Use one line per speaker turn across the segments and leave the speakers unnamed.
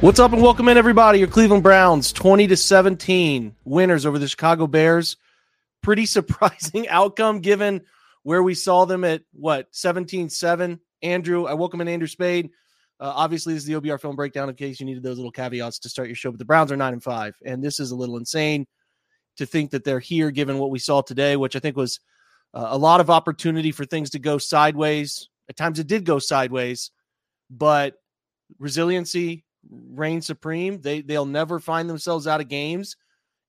What's up and welcome in everybody. Your Cleveland Browns 20 to 17 winners over the Chicago Bears. Pretty surprising outcome given where we saw them at what 17-7. Andrew, I welcome in Andrew Spade. Uh, obviously, this is the OBR film breakdown in case you needed those little caveats to start your show. But the Browns are nine and five, and this is a little insane to think that they're here given what we saw today, which I think was uh, a lot of opportunity for things to go sideways. At times, it did go sideways, but resiliency, reign supreme. They they'll never find themselves out of games,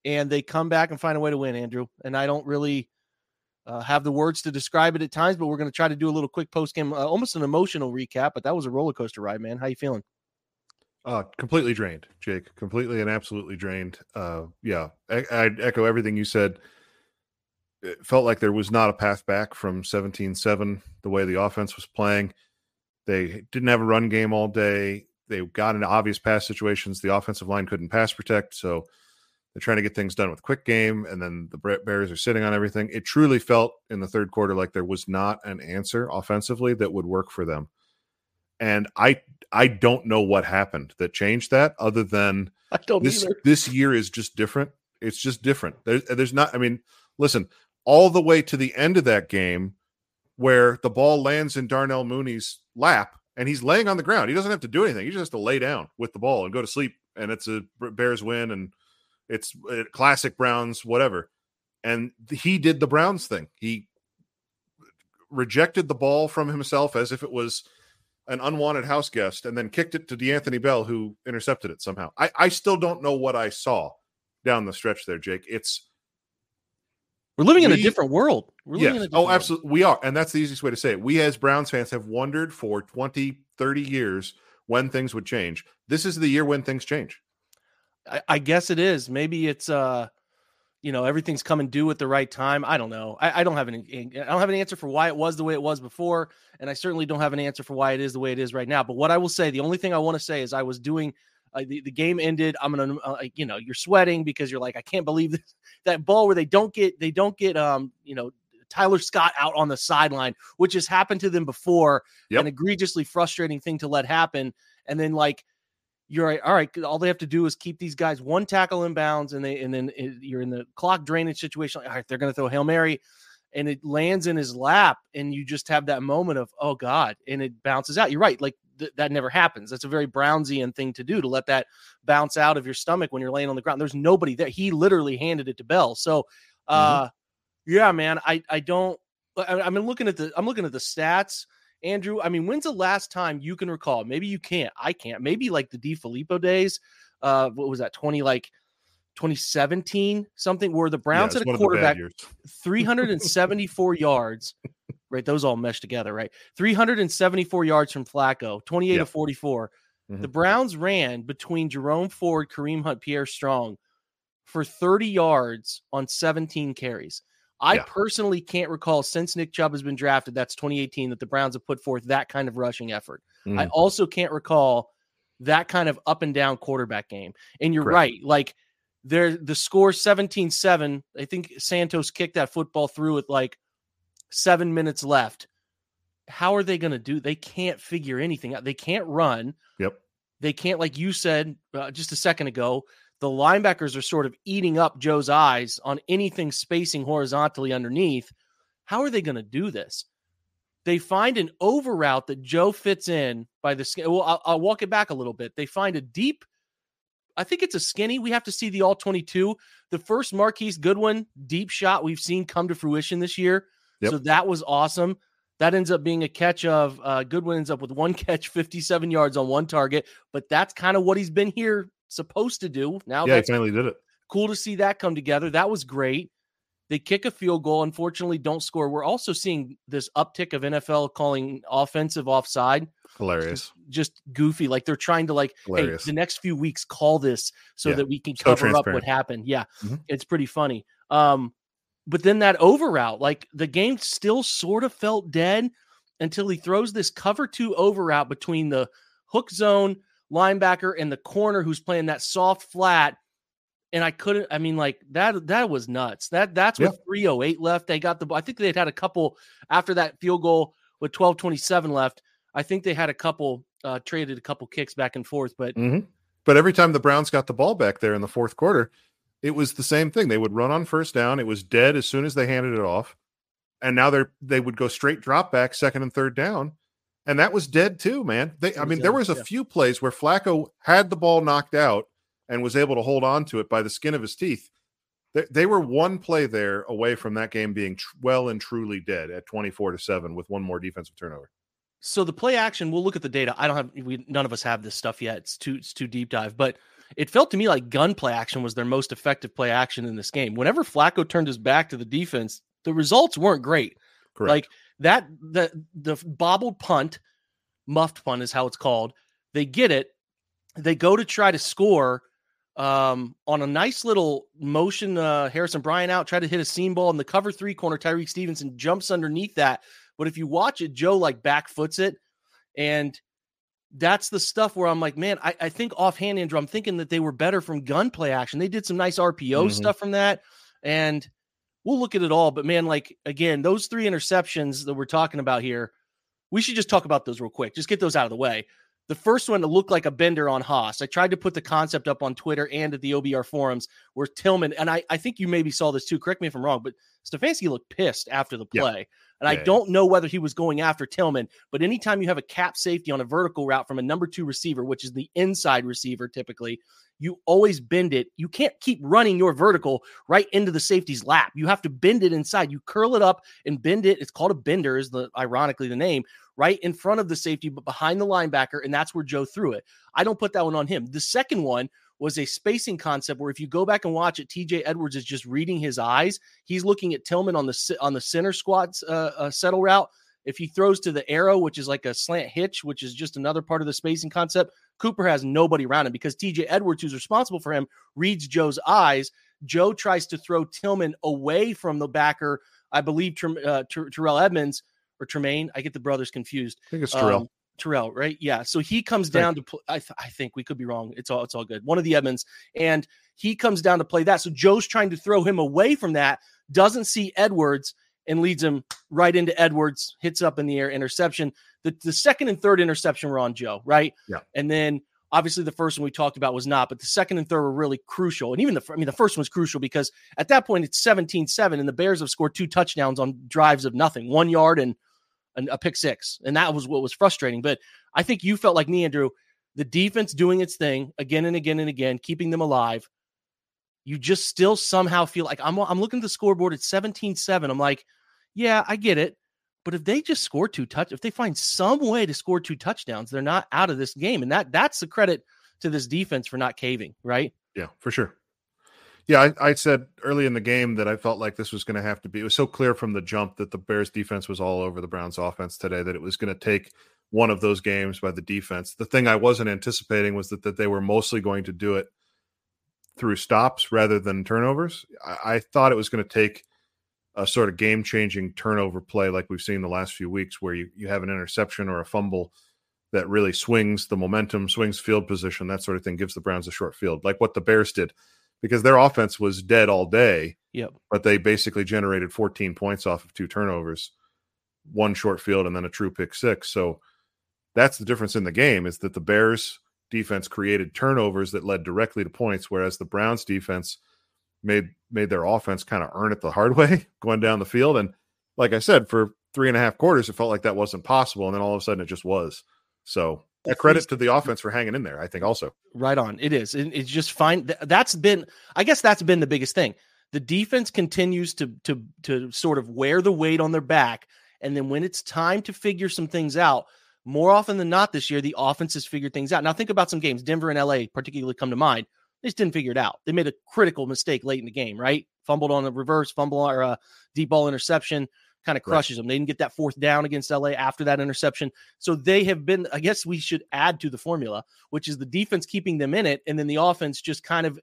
and they come back and find a way to win. Andrew and I don't really uh, have the words to describe it at times, but we're going to try to do a little quick post game, uh, almost an emotional recap. But that was a roller coaster ride, man. How you feeling?
Uh, completely drained, Jake. Completely and absolutely drained. Uh, yeah, I, I'd echo everything you said. It felt like there was not a path back from 17-7 the way the offense was playing. They didn't have a run game all day they got into obvious pass situations. The offensive line couldn't pass protect, so they're trying to get things done with quick game, and then the Bears are sitting on everything. It truly felt in the third quarter like there was not an answer offensively that would work for them, and I I don't know what happened that changed that, other than
I don't
this
either.
this year is just different. It's just different. There's there's not. I mean, listen, all the way to the end of that game where the ball lands in Darnell Mooney's lap and he's laying on the ground. He doesn't have to do anything. He just has to lay down with the ball and go to sleep. And it's a Bears win, and it's a classic Browns, whatever. And he did the Browns thing. He rejected the ball from himself as if it was an unwanted house guest, and then kicked it to D'Anthony Bell, who intercepted it somehow. I, I still don't know what I saw down the stretch there, Jake. It's
we're living we, in a different world. We're
yes. living in oh, absolutely. We are. And that's the easiest way to say it. We, as Browns fans, have wondered for 20, 30 years when things would change. This is the year when things change.
I, I guess it is. Maybe it's, uh, you know, everything's coming due at the right time. I don't know. I, I don't have an I don't have an answer for why it was the way it was before, and I certainly don't have an answer for why it is the way it is right now. But what I will say, the only thing I want to say is I was doing uh, the, the game ended. I'm gonna, uh, you know, you're sweating because you're like, I can't believe this, that ball where they don't get, they don't get, um, you know, Tyler Scott out on the sideline, which has happened to them before. Yep. An egregiously frustrating thing to let happen. And then like, you're right, all right. All they have to do is keep these guys one tackle in bounds, and they, and then it, you're in the clock drainage situation. All right, they're going to throw hail mary, and it lands in his lap, and you just have that moment of oh god, and it bounces out. You're right, like th- that never happens. That's a very Brownsian thing to do to let that bounce out of your stomach when you're laying on the ground. There's nobody there. He literally handed it to Bell. So, mm-hmm. uh, mm-hmm. yeah, man, I I don't. I, I'm looking at the I'm looking at the stats. Andrew, I mean, when's the last time you can recall? Maybe you can't. I can't. Maybe like the DeFilippo days. Uh, what was that? 20 like 2017 something where the Browns yeah, had a quarterback 374 yards right? Those all mesh together, right? 374 yards from Flacco, 28 to 44. Mm-hmm. The Browns ran between Jerome Ford, Kareem Hunt, Pierre Strong for 30 yards on 17 carries. I yeah. personally can't recall since Nick Chubb has been drafted, that's 2018, that the Browns have put forth that kind of rushing effort. Mm. I also can't recall that kind of up and down quarterback game. And you're Correct. right. Like There, the score 17-7. I think Santos kicked that football through with like seven minutes left. How are they going to do? They can't figure anything out. They can't run.
Yep.
They can't, like you said uh, just a second ago. The linebackers are sort of eating up Joe's eyes on anything spacing horizontally underneath. How are they going to do this? They find an over route that Joe fits in by the skin. Well, I'll, I'll walk it back a little bit. They find a deep I think it's a skinny. We have to see the all 22. The first Marquise Goodwin deep shot we've seen come to fruition this year. Yep. So that was awesome. That ends up being a catch of uh, Goodwin ends up with one catch, 57 yards on one target. But that's kind of what he's been here supposed to do. Now,
yeah, he finally did it.
Cool to see that come together. That was great. They kick a field goal, unfortunately, don't score. We're also seeing this uptick of NFL calling offensive offside.
Hilarious.
Just, just goofy. Like they're trying to like, Hilarious. hey, the next few weeks call this so yeah. that we can so cover up what happened. Yeah. Mm-hmm. It's pretty funny. Um, but then that over route, like the game still sort of felt dead until he throws this cover two over route between the hook zone linebacker and the corner who's playing that soft flat and I couldn't. I mean, like that. That was nuts. That that's with three oh eight left. They got the. I think they'd had a couple after that field goal with twelve twenty seven left. I think they had a couple uh, traded a couple kicks back and forth, but
mm-hmm. but every time the Browns got the ball back there in the fourth quarter, it was the same thing. They would run on first down. It was dead as soon as they handed it off, and now they're they would go straight drop back second and third down, and that was dead too, man. They, I mean, there was a yeah. few plays where Flacco had the ball knocked out and was able to hold on to it by the skin of his teeth. They, they were one play there away from that game being tr- well and truly dead at 24 to 7 with one more defensive turnover.
So the play action, we'll look at the data. I don't have we none of us have this stuff yet. It's too it's too deep dive, but it felt to me like gun play action was their most effective play action in this game. Whenever Flacco turned his back to the defense, the results weren't great. Correct. Like that the the bobbled punt, muffed punt is how it's called. They get it. They go to try to score um, on a nice little motion. Uh, Harrison Bryant out, tried to hit a seam ball in the cover three corner. Tyrique Stevenson jumps underneath that. But if you watch it, Joe like back foots it. And that's the stuff where I'm like, man, I, I think offhand, Andrew, I'm thinking that they were better from gunplay action. They did some nice RPO mm-hmm. stuff from that. And we'll look at it all. But man, like, again, those three interceptions that we're talking about here, we should just talk about those real quick. Just get those out of the way. The first one to look like a bender on Haas. I tried to put the concept up on Twitter and at the OBR forums where Tillman, and I, I think you maybe saw this too. Correct me if I'm wrong, but Stefanski looked pissed after the play. And yeah, I don't know whether he was going after Tillman, but anytime you have a cap safety on a vertical route from a number two receiver, which is the inside receiver typically, you always bend it. You can't keep running your vertical right into the safety's lap. You have to bend it inside. You curl it up and bend it. It's called a bender, is the ironically the name, right in front of the safety, but behind the linebacker. And that's where Joe threw it. I don't put that one on him. The second one was a spacing concept where if you go back and watch it, TJ Edwards is just reading his eyes. He's looking at Tillman on the on the center squats uh, uh, settle route. If he throws to the arrow, which is like a slant hitch, which is just another part of the spacing concept, Cooper has nobody around him because TJ Edwards, who's responsible for him, reads Joe's eyes. Joe tries to throw Tillman away from the backer. I believe uh, Terell Edmunds or Tremaine. I get the brothers confused.
I think it's Terrell. Um,
Terrell, right? Yeah. So he comes down to. Pl- I, th- I think we could be wrong. It's all. It's all good. One of the Edmunds, and he comes down to play that. So Joe's trying to throw him away from that. Doesn't see Edwards and leads him right into Edwards. Hits up in the air interception. The the second and third interception were on Joe, right?
Yeah.
And then obviously the first one we talked about was not, but the second and third were really crucial. And even the I mean the first one was crucial because at that point it's 17-7 and the Bears have scored two touchdowns on drives of nothing, one yard and a pick six. And that was what was frustrating. But I think you felt like me, Andrew, the defense doing its thing again and again and again, keeping them alive. You just still somehow feel like I'm I'm looking at the scoreboard at 17-7. I'm like, yeah, I get it. But if they just score two touch, if they find some way to score two touchdowns, they're not out of this game. And that that's the credit to this defense for not caving, right?
Yeah, for sure. Yeah, I, I, said early in the game that I felt like this was going to have to be. It was so clear from the jump that the Bears defense was all over the Browns offense today that it was going to take one of those games by the defense. The thing I wasn't anticipating was that, that they were mostly going to do it through stops rather than turnovers. I, I thought it was going to take a sort of game changing turnover play like we've seen the last few weeks where you, you have an interception or a fumble that really swings the momentum, swings field position, that sort of thing, gives the Browns a short field, like what the Bears did because their offense was dead all day.
Yep.
But they basically generated 14 points off of two turnovers, one short field, and then a true pick six. So that's the difference in the game is that the Bears defense created turnovers that led directly to points, whereas the Browns defense made made their offense kind of earn it the hard way going down the field. And like I said, for three and a half quarters, it felt like that wasn't possible, and then all of a sudden it just was. So a credit to the offense for hanging in there. I think also
right on. It is. It's just fine. That's been. I guess that's been the biggest thing. The defense continues to to to sort of wear the weight on their back, and then when it's time to figure some things out, more often than not this year, the offense has figured things out. Now think about some games. Denver and LA particularly come to mind. They just didn't figure it out. They made a critical mistake late in the game, right? Fumbled on a reverse, fumble or a deep ball interception kind of crushes right. them. They didn't get that fourth down against LA after that interception. So they have been, I guess we should add to the formula, which is the defense keeping them in it and then the offense just kind of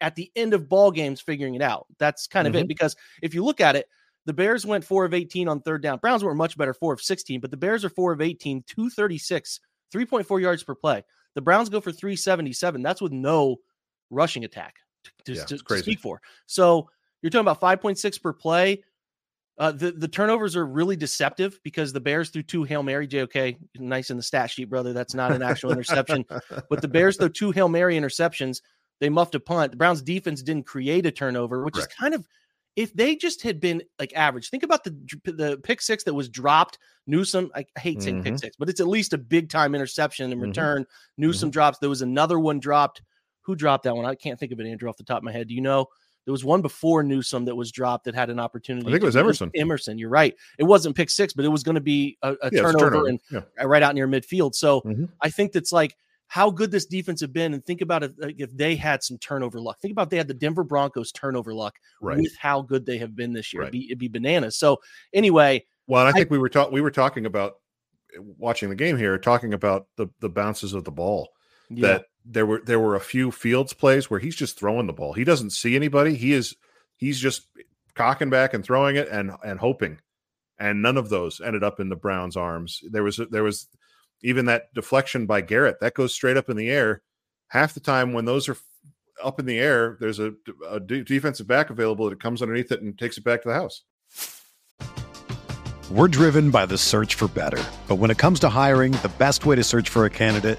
at the end of ball games figuring it out. That's kind mm-hmm. of it because if you look at it, the Bears went 4 of 18 on third down. Browns were much better, 4 of 16, but the Bears are 4 of 18, 236, 3.4 yards per play. The Browns go for 377. That's with no rushing attack to, yeah, to, to speak for. So you're talking about 5.6 per play. Uh, the the turnovers are really deceptive because the Bears threw two hail mary. JOK, nice in the stat sheet, brother. That's not an actual interception, but the Bears threw two hail mary interceptions. They muffed a punt. The Browns defense didn't create a turnover, which Correct. is kind of if they just had been like average. Think about the the pick six that was dropped. Newsome, I hate saying mm-hmm. pick six, but it's at least a big time interception in mm-hmm. return. Mm-hmm. Newsome mm-hmm. drops. There was another one dropped. Who dropped that one? I can't think of it, Andrew, off the top of my head. Do you know? There was one before Newsome that was dropped that had an opportunity.
I think it was Emerson.
Emerson, you're right. It wasn't pick six, but it was going to be a, a, yeah, turnover, turnover, and yeah. right out near midfield. So mm-hmm. I think that's like how good this defense have been, and think about it like if they had some turnover luck. Think about they had the Denver Broncos turnover luck right. with how good they have been this year. Right. It'd, be, it'd be bananas. So anyway,
well, I think I, we were talking we were talking about watching the game here, talking about the the bounces of the ball yeah. that there were there were a few Fields plays where he's just throwing the ball. He doesn't see anybody. He is he's just cocking back and throwing it and and hoping. And none of those ended up in the Browns' arms. There was there was even that deflection by Garrett that goes straight up in the air. Half the time when those are up in the air, there's a, a defensive back available that comes underneath it and takes it back to the house.
We're driven by the search for better, but when it comes to hiring, the best way to search for a candidate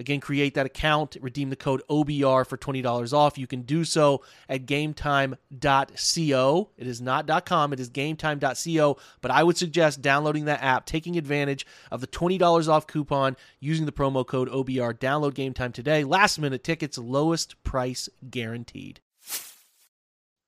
Again, create that account, redeem the code OBR for $20 off. You can do so at gametime.co. It is not .com, it is gametime.co, but I would suggest downloading that app, taking advantage of the $20 off coupon using the promo code OBR. Download GameTime today. Last minute tickets, lowest price guaranteed.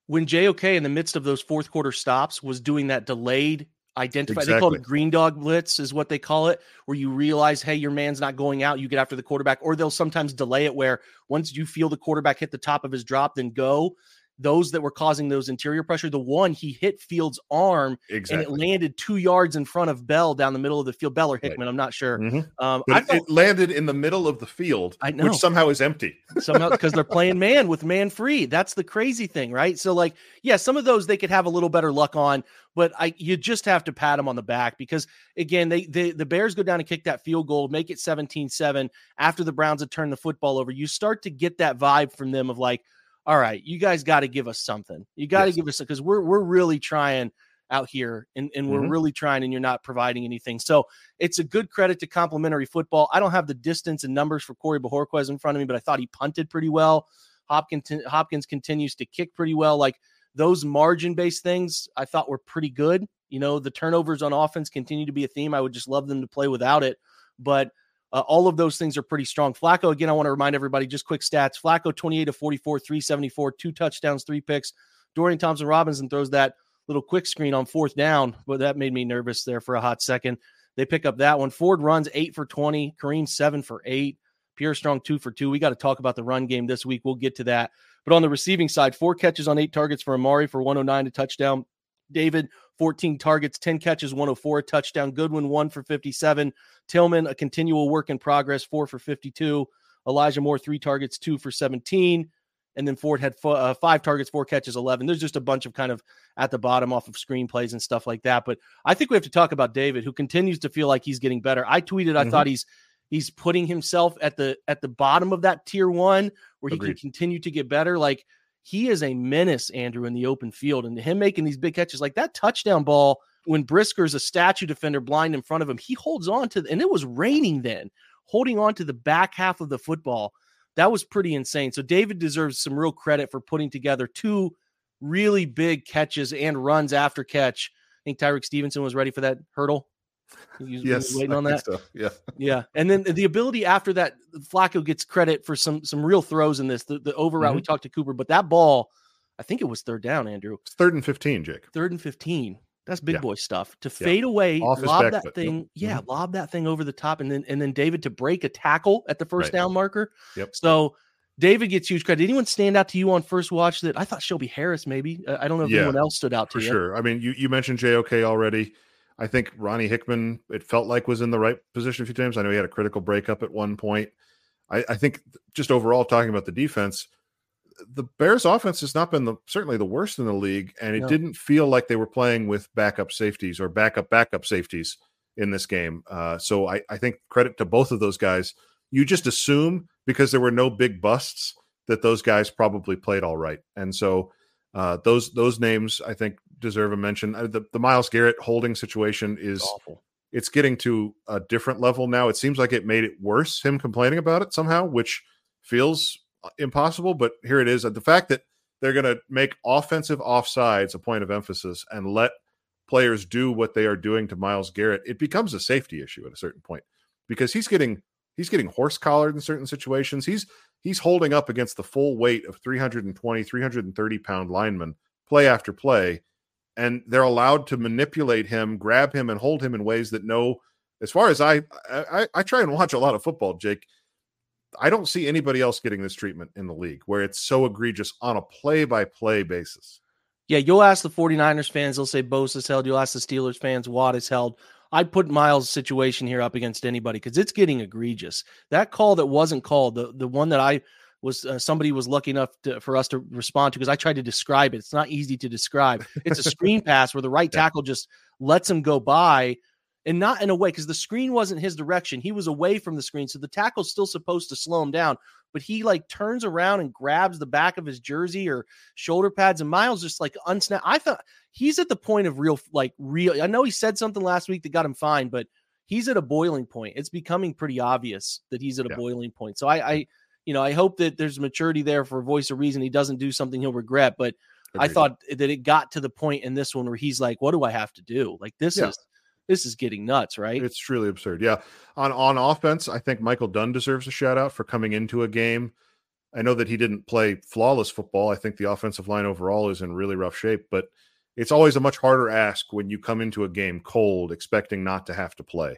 When JOK in the midst of those fourth quarter stops was doing that delayed identify exactly. they call it green dog blitz is what they call it where you realize hey your man's not going out you get after the quarterback or they'll sometimes delay it where once you feel the quarterback hit the top of his drop then go those that were causing those interior pressure. The one he hit Fields' arm exactly. and it landed two yards in front of Bell down the middle of the field. Bell or Hickman, right. I'm not sure.
Mm-hmm. Um, I felt, it landed in the middle of the field, I know. which somehow is empty.
somehow because they're playing man with man free. That's the crazy thing, right? So, like, yeah, some of those they could have a little better luck on, but I you just have to pat them on the back because again, they, they the Bears go down and kick that field goal, make it 17-7 after the Browns had turned the football over. You start to get that vibe from them of like all right, you guys got to give us something. You got to yes. give us because we're we're really trying out here and, and we're mm-hmm. really trying and you're not providing anything. So it's a good credit to complimentary football. I don't have the distance and numbers for Corey Bojorquez in front of me, but I thought he punted pretty well. Hopkins Hopkins continues to kick pretty well. Like those margin based things I thought were pretty good. You know, the turnovers on offense continue to be a theme. I would just love them to play without it. But uh, all of those things are pretty strong. Flacco, again, I want to remind everybody just quick stats. Flacco, 28 to 44, 374, two touchdowns, three picks. Dorian Thompson Robinson throws that little quick screen on fourth down, but that made me nervous there for a hot second. They pick up that one. Ford runs eight for 20, Kareem seven for eight, Pierre Strong two for two. We got to talk about the run game this week. We'll get to that. But on the receiving side, four catches on eight targets for Amari for 109 to touchdown. David, 14 targets, 10 catches, 104, touchdown. Goodwin, one for 57. Tillman, a continual work in progress, four for 52. Elijah Moore, three targets, two for 17. And then Ford had f- uh, five targets, four catches, 11. There's just a bunch of kind of at the bottom off of screenplays and stuff like that. But I think we have to talk about David, who continues to feel like he's getting better. I tweeted, I mm-hmm. thought he's he's putting himself at the at the bottom of that tier one where he Agreed. can continue to get better. Like he is a menace, Andrew, in the open field. And him making these big catches, like that touchdown ball when Brisker's a statue defender blind in front of him, he holds on to, and it was raining then, holding on to the back half of the football. That was pretty insane. So David deserves some real credit for putting together two really big catches and runs after catch. I think Tyrique Stevenson was ready for that hurdle.
He's yes,
waiting on that.
So. Yeah,
yeah, and then the ability after that, Flacco gets credit for some some real throws in this. The, the over route mm-hmm. we talked to Cooper, but that ball, I think it was third down. Andrew,
it's third and fifteen, Jake.
Third and fifteen. That's big yeah. boy stuff. To yeah. fade away, Off lob that foot. thing, yep. yeah, mm-hmm. lob that thing over the top, and then and then David to break a tackle at the first right. down marker.
Yep.
So David gets huge credit. Did anyone stand out to you on first watch that I thought Shelby Harris maybe? I don't know if yeah, anyone else stood out to
for
you.
Sure. I mean, you you mentioned JOK already. I think Ronnie Hickman, it felt like was in the right position a few times. I know he had a critical breakup at one point. I, I think just overall talking about the defense, the Bears offense has not been the certainly the worst in the league, and it no. didn't feel like they were playing with backup safeties or backup backup safeties in this game. Uh, so I, I think credit to both of those guys. You just assume because there were no big busts that those guys probably played all right, and so uh, those those names I think deserve a mention. Uh, the the Myles Garrett holding situation is
awful.
It's getting to a different level now. It seems like it made it worse. Him complaining about it somehow, which feels uh, impossible. But here it is. The fact that they're going to make offensive offsides a point of emphasis and let players do what they are doing to Myles Garrett, it becomes a safety issue at a certain point because he's getting He's getting horse collared in certain situations. He's he's holding up against the full weight of 320, 330 pound linemen play after play. And they're allowed to manipulate him, grab him, and hold him in ways that no, as far as I, I, I try and watch a lot of football, Jake. I don't see anybody else getting this treatment in the league where it's so egregious on a play by play basis.
Yeah, you'll ask the 49ers fans, they'll say Bosa is held. You'll ask the Steelers fans, Watt is held. I'd put Myles' situation here up against anybody because it's getting egregious. That call that wasn't called, the the one that I was uh, somebody was lucky enough to, for us to respond to because I tried to describe it. It's not easy to describe. It's a screen pass where the right tackle just lets him go by and not in a way because the screen wasn't his direction. He was away from the screen. So the tackle's still supposed to slow him down, but he like turns around and grabs the back of his jersey or shoulder pads. And Myles just like unsnap. I thought he's at the point of real, like real. I know he said something last week that got him fined, but he's at a boiling point. It's becoming pretty obvious that he's at a yeah. boiling point. So I, I, you know, I hope that there's maturity there for a voice of reason. He doesn't do something he'll regret, but Agreed. I thought that it got to the point in this one where he's like, what do I have to do? Like this yeah. is this is getting nuts, right?
It's truly absurd. Yeah. On on offense, I think Michael Dunn deserves a shout out for coming into a game. I know that he didn't play flawless football. I think the offensive line overall is in really rough shape, but it's always a much harder ask when you come into a game cold, expecting not to have to play.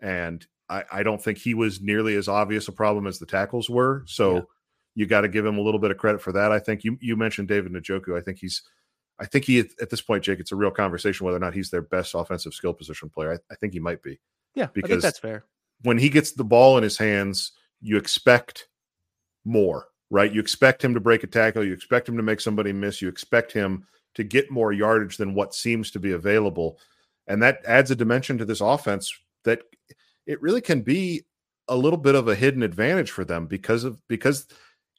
And I, I don't think he was nearly as obvious a problem as the tackles were. So yeah. you got to give him a little bit of credit for that. I think you you mentioned David Njoku. I think he's I think he at this point, Jake, it's a real conversation whether or not he's their best offensive skill position player. I, I think he might be.
Yeah, because that's fair.
When he gets the ball in his hands, you expect more, right? You expect him to break a tackle, you expect him to make somebody miss, you expect him to get more yardage than what seems to be available. And that adds a dimension to this offense that it really can be a little bit of a hidden advantage for them because of because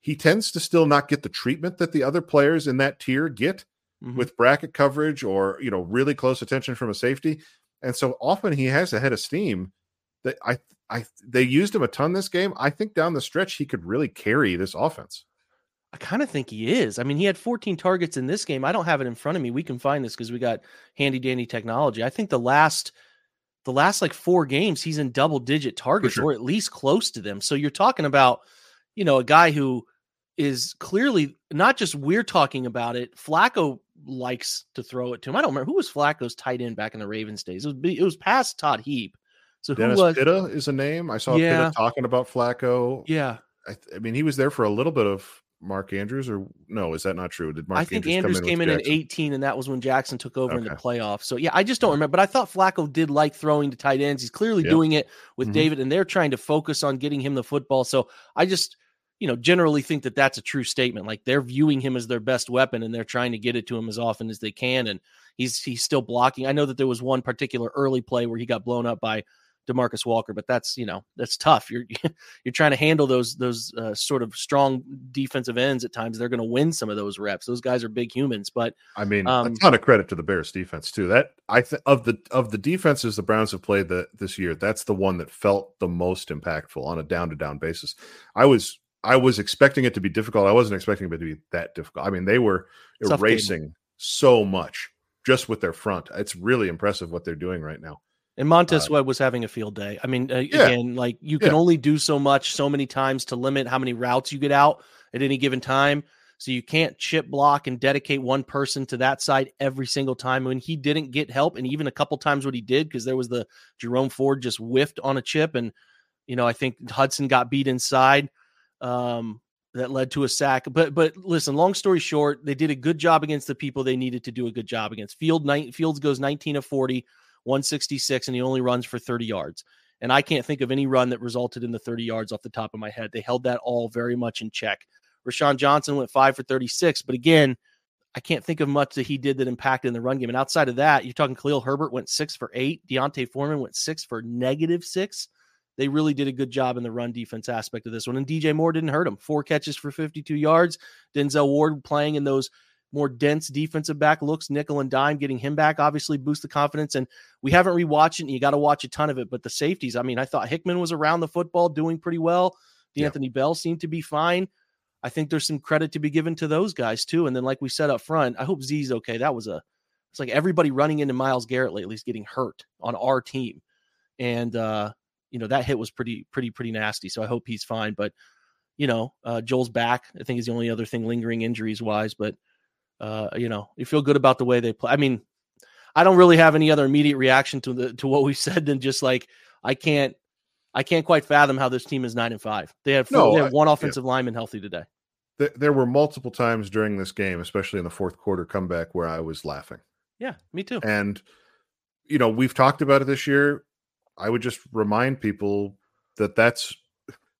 he tends to still not get the treatment that the other players in that tier get mm-hmm. with bracket coverage or you know really close attention from a safety, and so often he has a head of steam. That I I they used him a ton this game. I think down the stretch he could really carry this offense.
I kind of think he is. I mean, he had 14 targets in this game. I don't have it in front of me. We can find this because we got handy dandy technology. I think the last the last like four games he's in double digit targets sure. or at least close to them. So you're talking about, you know, a guy who is clearly not just we're talking about it. Flacco likes to throw it to him. I don't remember who was Flacco's tight end back in the Ravens days. It was it was past Todd Heap.
So Dennis was, Pitta is a name I saw. Yeah, Pitta talking about Flacco.
Yeah,
I, I, mean he was there for a little bit of Mark Andrews, or no? Is that not true?
Did Mark? I think Andrews, Andrews came in, came in at 18, and that was when Jackson took over okay. in the playoffs. So yeah, I just don't remember. But I thought Flacco did like throwing to tight ends. He's clearly yep. doing it with mm-hmm. David, and they're trying to focus on getting him the football. So I just you know, generally think that that's a true statement. Like they're viewing him as their best weapon and they're trying to get it to him as often as they can. And he's he's still blocking. I know that there was one particular early play where he got blown up by Demarcus Walker, but that's you know that's tough. You're you're trying to handle those those uh, sort of strong defensive ends at times. They're going to win some of those reps. Those guys are big humans, but
I mean um, a ton of credit to the Bears defense too. That I think of the of the defenses the Browns have played the, this year, that's the one that felt the most impactful on a down to down basis. I was I was expecting it to be difficult. I wasn't expecting it to be that difficult. I mean, they were erasing so much just with their front. It's really impressive what they're doing right now.
And Montez uh, Sweat was having a field day. I mean, uh, yeah, again, like you can yeah. only do so much so many times to limit how many routes you get out at any given time. So you can't chip block and dedicate one person to that side every single time. When he didn't get help, and even a couple times what he did, because there was the Jerome Ford just whiffed on a chip, and you know I think Hudson got beat inside um, that led to a sack. But but listen, long story short, they did a good job against the people they needed to do a good job against. Field night Fields goes 19 of 40, 166, and he only runs for 30 yards. And I can't think of any run that resulted in the 30 yards off the top of my head. They held that all very much in check. Roschon Johnson went five for 36, but again, I can't think of much that he did that impacted in the run game. And outside of that, you're talking Khalil Herbert went six for eight. D'Onta Foreman went six for negative six they really did a good job in the run defense aspect of this one. And DJ Moore didn't hurt him. Four catches for 52 yards. Denzel Ward playing in those more dense defensive back looks, nickel and dime, getting him back obviously boosts the confidence. And we haven't rewatched it, and you got to watch a ton of it. But the safeties, I mean, I thought Hickman was around the football doing pretty well. D'Anthony yeah. Bell seemed to be fine. I think there's some credit to be given to those guys too. And then, like we said up front, I hope Z's okay. That was a, it's like everybody running into Myles Garrett lately is getting hurt on our team. And uh, you know that hit was pretty pretty pretty nasty. So I hope he's fine. But you know, uh, Joel's back. I think is the only other thing lingering injuries wise. But uh, you know, you feel good about the way they play. I mean, I don't really have any other immediate reaction to the to what we said than just like I can't I can't quite fathom how this team is nine and five. They have, no, they have one offensive yeah. lineman healthy today.
There were multiple times during this game, especially in the fourth quarter comeback, where I was laughing.
Yeah, me too.
And you know, we've talked about it this year. I would just remind people that that's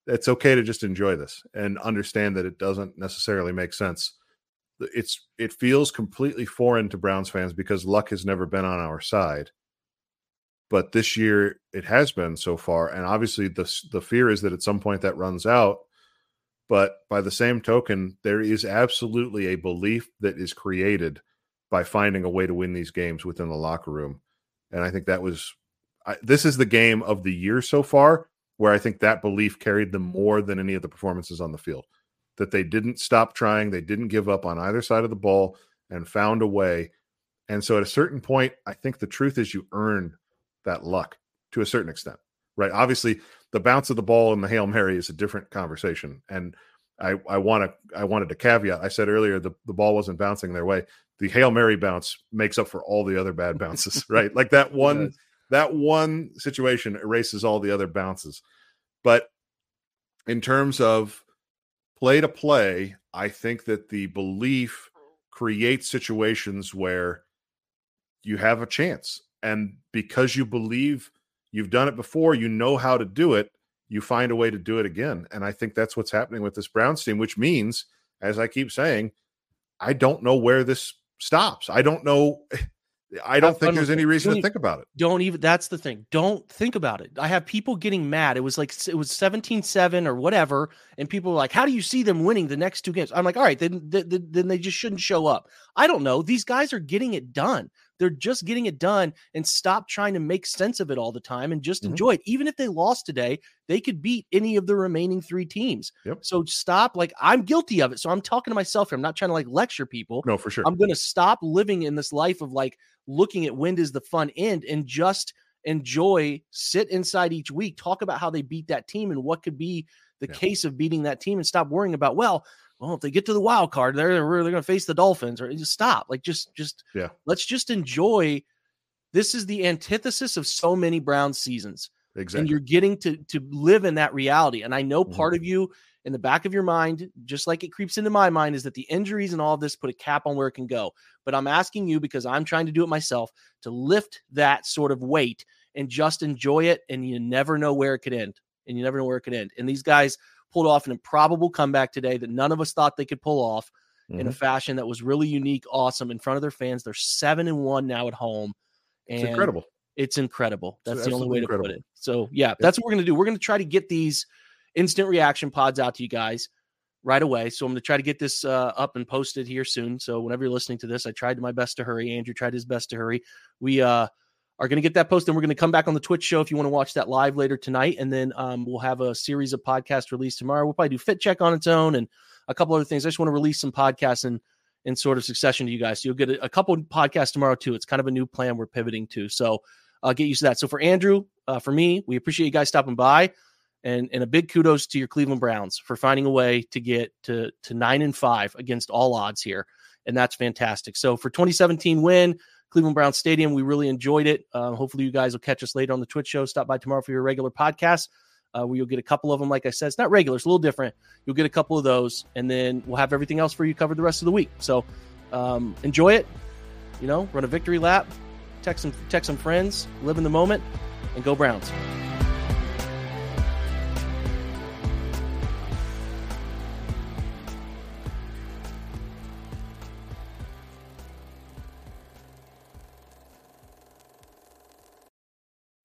it's okay to just enjoy this and understand that it doesn't necessarily make sense. It's it feels completely foreign to Browns fans because luck has never been on our side. But this year it has been so far and obviously the the fear is that at some point that runs out. But by the same token, there is absolutely a belief that is created by finding a way to win these games within the locker room. And I think that was I, this is the game of the year so far where I think that belief carried them more than any of the performances on the field. That they didn't stop trying, they didn't give up on either side of the ball and found a way. And so at a certain point, I think the truth is you earn that luck to a certain extent, right? Obviously, the bounce of the ball and the Hail Mary is a different conversation. And I, I want to I wanted to caveat. I said earlier the, the ball wasn't bouncing their way. The Hail Mary bounce makes up for all the other bad bounces, right? Like that one that one situation erases all the other bounces. But in terms of play to play, I think that the belief creates situations where you have a chance. And because you believe you've done it before, you know how to do it, you find a way to do it again. And I think that's what's happening with this Browns team, which means, as I keep saying, I don't know where this stops. I don't know I don't think there's any reason to think about it.
Don't even that's the thing. Don't think about it. I have people getting mad. It was like it was 17-7 or whatever and people were like, "How do you see them winning the next two games?" I'm like, "All right, then then, then they just shouldn't show up." I don't know. These guys are getting it done. They're just getting it done and stop trying to make sense of it all the time and just mm-hmm. enjoy it. Even if they lost today, they could beat any of the remaining three teams. Yep. So stop. Like I'm guilty of it. So I'm talking to myself here. I'm not trying to like lecture people.
No, for sure.
I'm going to stop living in this life of like looking at when does the fun end and just enjoy, sit inside each week, talk about how they beat that team and what could be the yeah. case of beating that team and stop worrying about, well, well, if they get to the wild card, they're they're going to face the Dolphins, or just stop. Like just just
yeah.
Let's just enjoy. This is the antithesis of so many Brown seasons.
Exactly.
And you're getting to to live in that reality. And I know part mm-hmm. of you in the back of your mind, just like it creeps into my mind, is that the injuries and all of this put a cap on where it can go. But I'm asking you because I'm trying to do it myself to lift that sort of weight and just enjoy it. And you never know where it could end. And you never know where it could end. And these guys pulled off an improbable comeback today that none of us thought they could pull off mm-hmm. in a mm-hmm. fashion that was really unique, awesome in front of their fans. They're seven and one now at home.
And it's incredible.
It's incredible. That's it's the only way incredible. to put it. So yeah, that's what we're gonna do. We're gonna try to get these instant reaction pods out to you guys right away. So I'm going to try to get this uh, up and posted here soon. So whenever you're listening to this, I tried my best to hurry. Andrew tried his best to hurry. We uh, are going to get that post And we're going to come back on the Twitch show if you want to watch that live later tonight. And then um, we'll have a series of podcasts released tomorrow. We'll probably do Fit Check on its own and a couple other things. I just want to release some podcasts in, in sort of succession to you guys. So you'll get a, a couple podcasts tomorrow too. It's kind of a new plan we're pivoting to. So uh, get used to that. So for Andrew, uh, for me, we appreciate you guys stopping by. And, and a big kudos to your Cleveland Browns for finding a way to get to, to nine and five against all odds here. And that's fantastic. So for 2017 win, Cleveland Brown Stadium. We really enjoyed it. Uh, hopefully, you guys will catch us later on the Twitch show. Stop by tomorrow for your regular podcast, uh, where you'll get a couple of them. Like I said, it's not regular; it's a little different. You'll get a couple of those, and then we'll have everything else for you covered the rest of the week. So, um, enjoy it. You know, run a victory lap, text some text some friends, live in the moment, and go Browns.